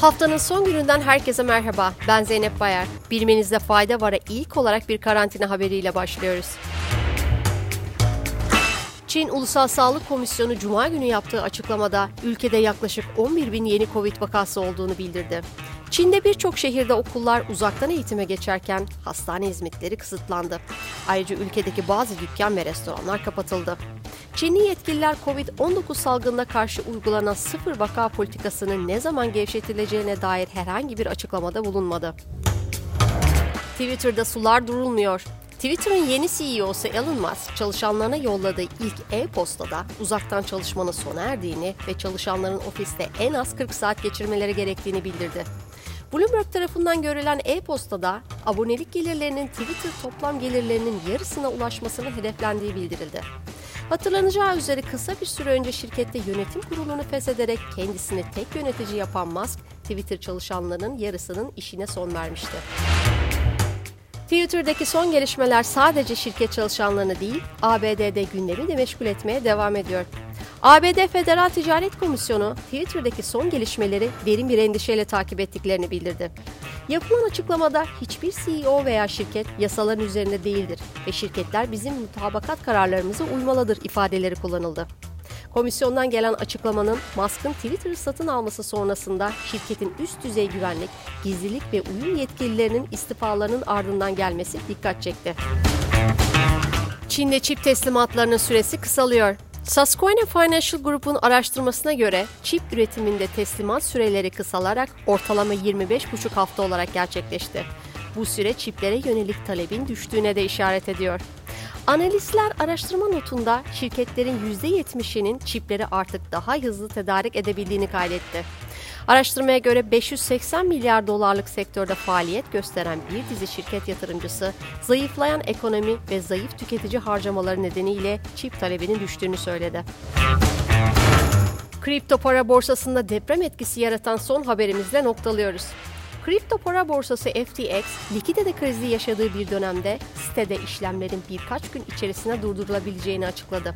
Haftanın son gününden herkese merhaba. Ben Zeynep Bayar. Bilmenizde fayda var'a ilk olarak bir karantina haberiyle başlıyoruz. Çin Ulusal Sağlık Komisyonu Cuma günü yaptığı açıklamada ülkede yaklaşık 11 bin yeni Covid vakası olduğunu bildirdi. Çin'de birçok şehirde okullar uzaktan eğitime geçerken hastane hizmetleri kısıtlandı. Ayrıca ülkedeki bazı dükkan ve restoranlar kapatıldı. Çinli yetkililer Covid-19 salgınına karşı uygulanan sıfır vaka politikasının ne zaman gevşetileceğine dair herhangi bir açıklamada bulunmadı. Twitter'da sular durulmuyor. Twitter'ın yeni CEO'su Elon Musk çalışanlarına yolladığı ilk e-postada uzaktan çalışmanın sona erdiğini ve çalışanların ofiste en az 40 saat geçirmeleri gerektiğini bildirdi. Bloomberg tarafından görülen e-postada abonelik gelirlerinin Twitter toplam gelirlerinin yarısına ulaşmasının hedeflendiği bildirildi. Hatırlanacağı üzere kısa bir süre önce şirkette yönetim kurulunu feshederek kendisini tek yönetici yapan Musk, Twitter çalışanlarının yarısının işine son vermişti. Twitter'daki son gelişmeler sadece şirket çalışanlarını değil, ABD'de gündemi de meşgul etmeye devam ediyor. ABD Federal Ticaret Komisyonu Twitter'daki son gelişmeleri derin bir endişeyle takip ettiklerini bildirdi. Yapılan açıklamada hiçbir CEO veya şirket yasaların üzerinde değildir ve şirketler bizim mutabakat kararlarımıza uymalıdır ifadeleri kullanıldı. Komisyondan gelen açıklamanın Musk'ın Twitter'ı satın alması sonrasında şirketin üst düzey güvenlik, gizlilik ve uyum yetkililerinin istifalarının ardından gelmesi dikkat çekti. Çin'de çip teslimatlarının süresi kısalıyor. Susquehanna Financial Group'un araştırmasına göre çip üretiminde teslimat süreleri kısalarak ortalama 25,5 hafta olarak gerçekleşti. Bu süre çiplere yönelik talebin düştüğüne de işaret ediyor. Analistler araştırma notunda şirketlerin %70'inin çipleri artık daha hızlı tedarik edebildiğini kaydetti. Araştırmaya göre 580 milyar dolarlık sektörde faaliyet gösteren bir dizi şirket yatırımcısı, zayıflayan ekonomi ve zayıf tüketici harcamaları nedeniyle çip talebinin düştüğünü söyledi. Kripto para borsasında deprem etkisi yaratan son haberimizle noktalıyoruz. Kripto para borsası FTX, likidite krizi yaşadığı bir dönemde sitede işlemlerin birkaç gün içerisinde durdurulabileceğini açıkladı.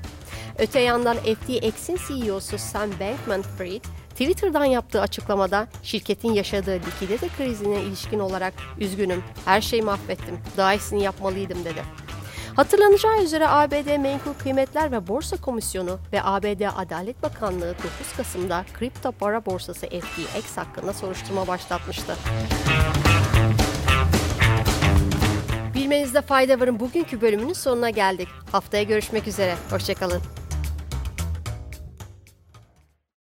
Öte yandan FTX'in CEO'su Sam Bankman-Fried, Twitter'dan yaptığı açıklamada şirketin yaşadığı likidite krizine ilişkin olarak üzgünüm, her şeyi mahvettim, daha iyisini yapmalıydım dedi. Hatırlanacağı üzere ABD Menkul Kıymetler ve Borsa Komisyonu ve ABD Adalet Bakanlığı 9 Kasım'da kripto para borsası FTX hakkında soruşturma başlatmıştı. Bilmenizde fayda varın bugünkü bölümünün sonuna geldik. Haftaya görüşmek üzere. Hoşçakalın.